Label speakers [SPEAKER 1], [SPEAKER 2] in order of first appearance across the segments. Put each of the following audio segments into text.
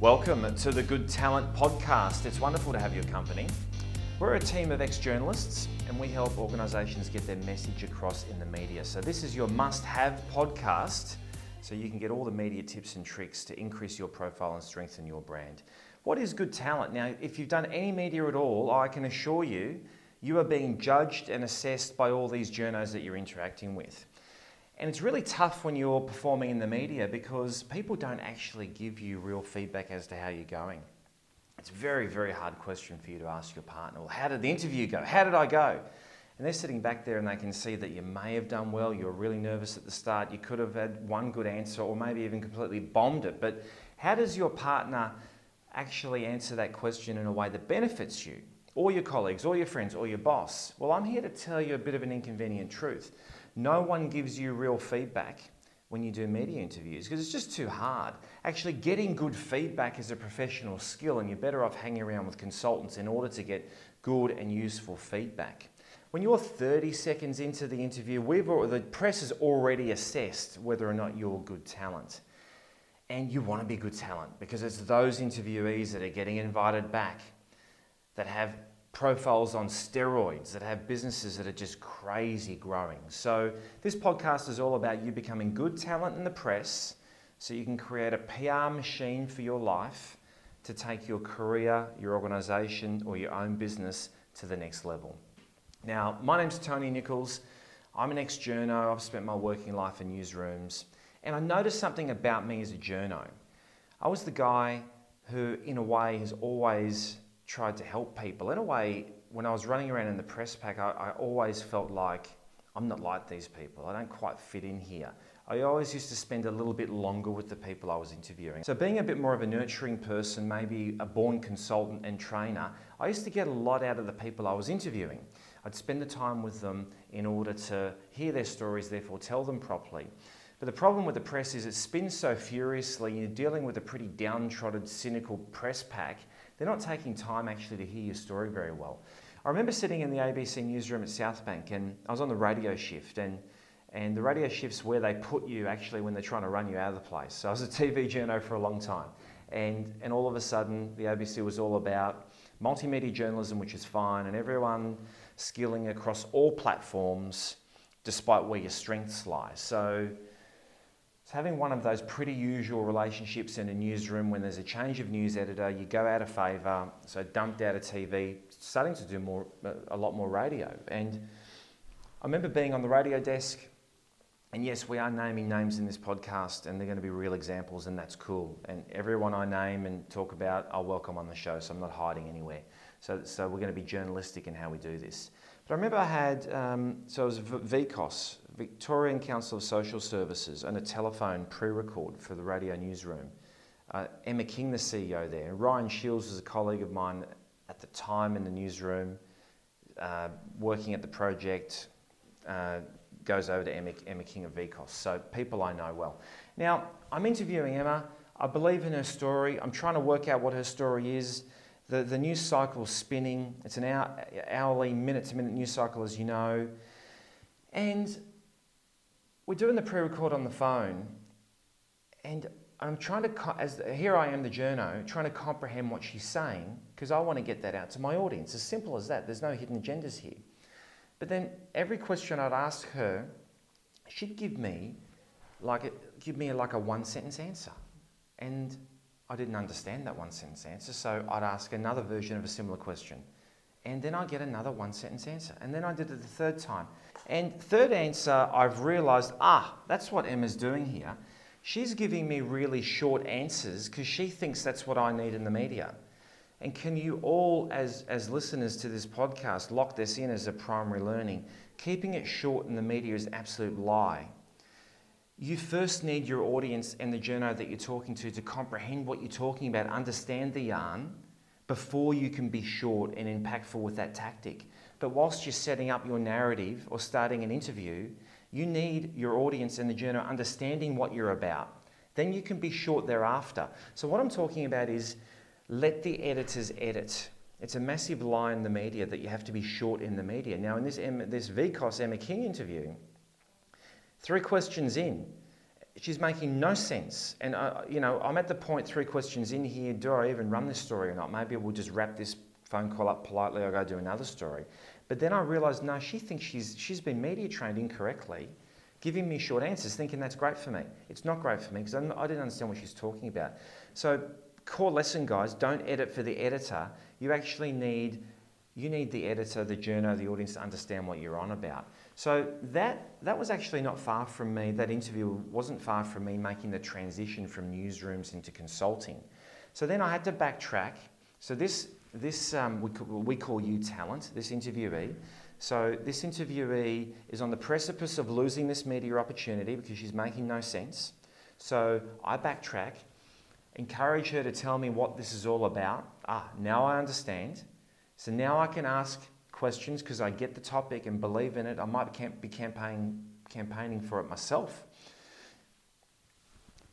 [SPEAKER 1] Welcome to the Good Talent Podcast. It's wonderful to have your company. We're a team of ex journalists and we help organisations get their message across in the media. So, this is your must have podcast so you can get all the media tips and tricks to increase your profile and strengthen your brand. What is good talent? Now, if you've done any media at all, I can assure you, you are being judged and assessed by all these journos that you're interacting with. And it's really tough when you're performing in the media because people don't actually give you real feedback as to how you're going. It's a very, very hard question for you to ask your partner. Well, how did the interview go? How did I go? And they're sitting back there and they can see that you may have done well, you're really nervous at the start, you could have had one good answer or maybe even completely bombed it. But how does your partner actually answer that question in a way that benefits you, or your colleagues, or your friends, or your boss? Well, I'm here to tell you a bit of an inconvenient truth. No one gives you real feedback when you do media interviews because it's just too hard. Actually, getting good feedback is a professional skill, and you're better off hanging around with consultants in order to get good and useful feedback. When you're 30 seconds into the interview, the press has already assessed whether or not you're good talent. And you want to be good talent because it's those interviewees that are getting invited back that have profiles on steroids that have businesses that are just crazy growing. So, this podcast is all about you becoming good talent in the press so you can create a PR machine for your life to take your career, your organization, or your own business to the next level. Now, my name's Tony Nichols. I'm an ex journo. I've spent my working life in newsrooms. And I noticed something about me as a journo. I was the guy who, in a way, has always tried to help people. In a way, when I was running around in the press pack, I, I, always felt like I'm not like these people. I don't quite fit in here. I always used to spend a little bit longer with the people I was interviewing. So, being a bit more of a nurturing person, maybe a born consultant and trainer, I used to get a lot out of the people I was interviewing. I'd spend the time with them in order to hear their stories, therefore tell them properly. But the problem with the press is it spins so furiously, you're dealing with a pretty downtrodden, cynical press pack they're not taking time actually to hear your story very well. I remember sitting in the ABC newsroom at Southbank and I was on the radio shift and and the radio shift's where they put you actually when they're trying to run you out of the place. So I was a TV journo for a long time. And, and all of a sudden, the ABC was all about multimedia journalism, which is fine, and everyone skilling across all platforms despite where your strengths lie. So it's having one of those pretty usual relationships in a newsroom when there's a change of news editor, you go out of favour, so dumped out of TV, starting to do more, a lot more radio. And I remember being on the radio desk, and yes, we are naming names in this podcast, and they're going to be real examples, and that's cool. And everyone I name and talk about, I'll welcome on the show, so I'm not hiding anywhere. So, so we're going to be journalistic in how we do this. But I remember I had, um, so it was VCOSS, Victorian Council of Social Services, and a telephone pre record for the radio newsroom. Uh, Emma King, the CEO there. Ryan Shields was a colleague of mine at the time in the newsroom, uh, working at the project, uh, goes over to Emma, Emma King of VCOSS. So people I know well. Now, I'm interviewing Emma. I believe in her story. I'm trying to work out what her story is. The, the news cycle is spinning. It's an hour, hourly, minute to minute news cycle, as you know. And we're doing the pre record on the phone. And I'm trying to, as here I am, the journo, trying to comprehend what she's saying because I want to get that out to my audience. As simple as that. There's no hidden agendas here. But then every question I'd ask her, she'd give me like a, give me like a one sentence answer. And I didn't understand that one sentence answer, so I'd ask another version of a similar question. And then I'd get another one sentence answer. And then I did it the third time. And third answer, I've realized, ah, that's what Emma's doing here. She's giving me really short answers because she thinks that's what I need in the media. And can you all, as, as listeners to this podcast, lock this in as a primary learning? Keeping it short in the media is absolute lie you first need your audience and the journo that you're talking to to comprehend what you're talking about, understand the yarn, before you can be short and impactful with that tactic. But whilst you're setting up your narrative or starting an interview, you need your audience and the journo understanding what you're about. Then you can be short thereafter. So, what I'm talking about is let the editors edit. It's a massive lie in the media that you have to be short in the media. Now, in this, this VCOSS Emma King interview, Three questions in, she's making no sense. And, uh, you know, I'm at the point three questions in here do I even run this story or not? Maybe we'll just wrap this phone call up politely, I'll go do another story. But then I realised, no, she thinks she's, she's been media trained incorrectly, giving me short answers, thinking that's great for me. It's not great for me because I didn't understand what she's talking about. So, core lesson, guys, don't edit for the editor. You actually need you need the editor, the journo, the audience to understand what you're on about. So that that was actually not far from me. That interview wasn't far from me making the transition from newsrooms into consulting. So then I had to backtrack. So this this um, we, we call you talent. This interviewee. So this interviewee is on the precipice of losing this media opportunity because she's making no sense. So I backtrack, encourage her to tell me what this is all about. Ah, now I understand. So now I can ask questions because I get the topic and believe in it. I might be campaigning, campaigning for it myself.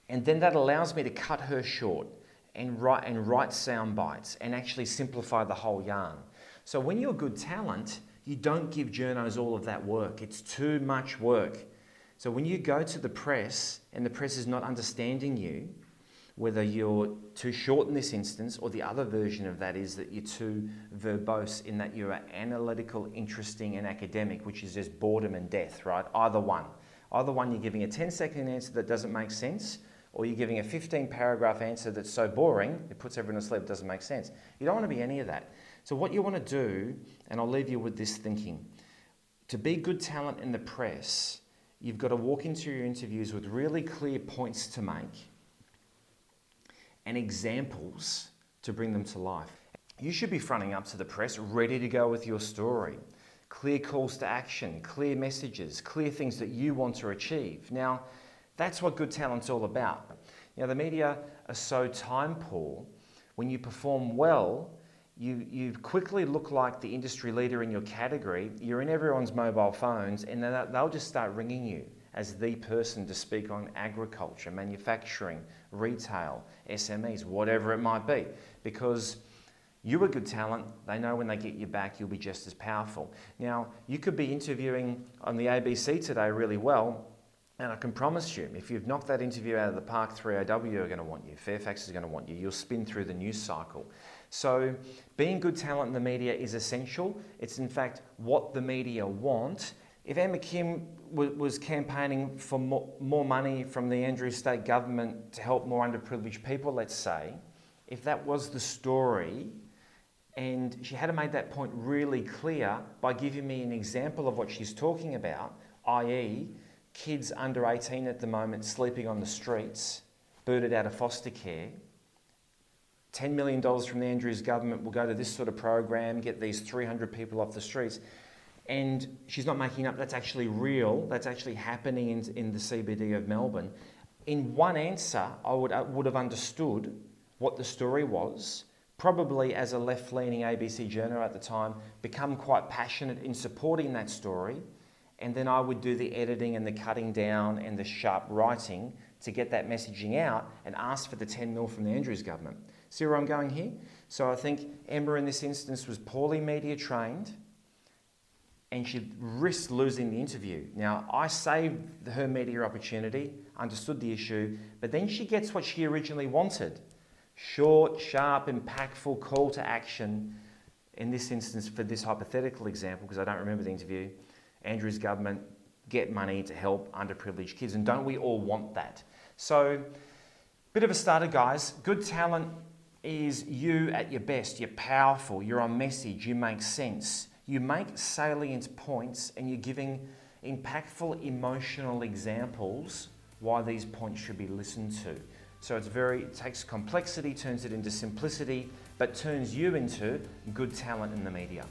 [SPEAKER 1] And then that allows me to cut her short and write, and write sound bites and actually simplify the whole yarn. So when you're a good talent, you don't give journos all of that work. It's too much work. So when you go to the press and the press is not understanding you, whether you're too short in this instance, or the other version of that is that you're too verbose in that you're analytical, interesting, and academic, which is just boredom and death, right? Either one. Either one, you're giving a 10 second answer that doesn't make sense, or you're giving a 15 paragraph answer that's so boring, it puts everyone to sleep, it doesn't make sense. You don't want to be any of that. So, what you want to do, and I'll leave you with this thinking to be good talent in the press, you've got to walk into your interviews with really clear points to make and examples to bring them to life. You should be fronting up to the press ready to go with your story. Clear calls to action, clear messages, clear things that you want to achieve. Now, that's what good talent's all about. You know, the media are so time poor. When you perform well, you, you quickly look like the industry leader in your category. You're in everyone's mobile phones, and they'll just start ringing you as the person to speak on agriculture, manufacturing, retail, SMEs, whatever it might be. Because you're a good talent, they know when they get you back, you'll be just as powerful. Now, you could be interviewing on the ABC today really well, and I can promise you, if you've knocked that interview out of the park, 3AW are going to want you, Fairfax is going to want you, you'll spin through the news cycle. So, being good talent in the media is essential. It's in fact what the media want if Emma King was campaigning for more money from the Andrews state government to help more underprivileged people, let's say, if that was the story, and she had made that point really clear by giving me an example of what she's talking about, i.e., kids under 18 at the moment sleeping on the streets, booted out of foster care. $10 million from the Andrews government will go to this sort of program, get these 300 people off the streets. And she's not making up, that's actually real, that's actually happening in, in the CBD of Melbourne. In one answer, I would, I would have understood what the story was, probably as a left leaning ABC journal at the time, become quite passionate in supporting that story. And then I would do the editing and the cutting down and the sharp writing to get that messaging out and ask for the 10 mil from the Andrews government. See where I'm going here? So I think Emma in this instance was poorly media trained and she risked losing the interview. Now, I saved her media opportunity, understood the issue, but then she gets what she originally wanted short, sharp, impactful call to action. In this instance, for this hypothetical example, because I don't remember the interview, Andrews government get money to help underprivileged kids. And don't we all want that? So, bit of a starter, guys. Good talent is you at your best. You're powerful, you're on message, you make sense you make salient points and you're giving impactful emotional examples why these points should be listened to. So it's very it takes complexity, turns it into simplicity, but turns you into good talent in the media.